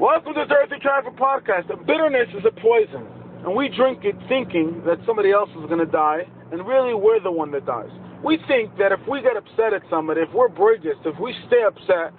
Welcome to the Dirty Traffic Podcast. Bitterness is a poison, and we drink it thinking that somebody else is going to die, and really we're the one that dies. We think that if we get upset at somebody, if we're broiges, if we stay upset,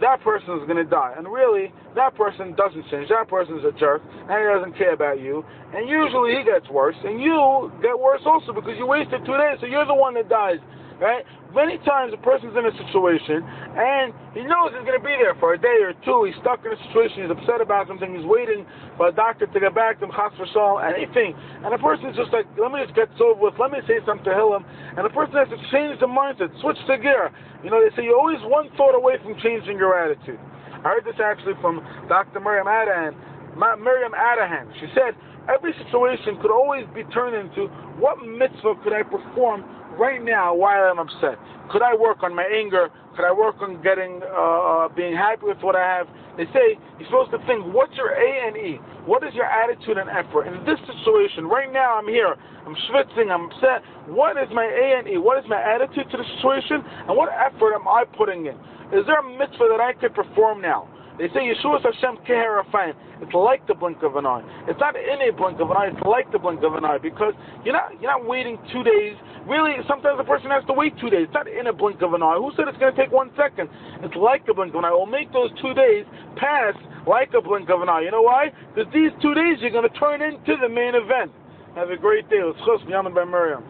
that person is going to die. And really, that person doesn't change. That person's a jerk, and he doesn't care about you. And usually he gets worse, and you get worse also because you wasted two days, so you're the one that dies right? Many times a person's in a situation and he knows he's going to be there for a day or two. He's stuck in a situation. He's upset about something. He's waiting for a doctor to get back to him, chas anything. And the person's just like, let me just get this over with. Let me say something to him. And the person has to change the mindset, switch the gear. You know, they say you're always one thought away from changing your attitude. I heard this actually from Dr. Miriam Adahan. Miriam Adahan. She said, every situation could always be turned into what mitzvah could I perform right now while I'm upset? Could I work on my anger? Could I work on getting, uh, uh, being happy with what I have? They say you're supposed to think, what's your A and E? What is your attitude and effort? In this situation, right now I'm here, I'm schwitzing, I'm upset. What is my A and E? What is my attitude to the situation? And what effort am I putting in? Is there a mitzvah that I could perform now? They say Yeshua Hashem K'heref Ayin. It's like the blink of an eye. It's not in a blink of an eye. It's like the blink of an eye because you're not you're not waiting two days. Really, sometimes a person has to wait two days. It's not in a blink of an eye. Who said it's going to take one second? It's like a blink of an eye. We'll make those two days pass like a blink of an eye. You know why? Because these two days you're going to turn into the main event. Have a great day. Let's by Miriam.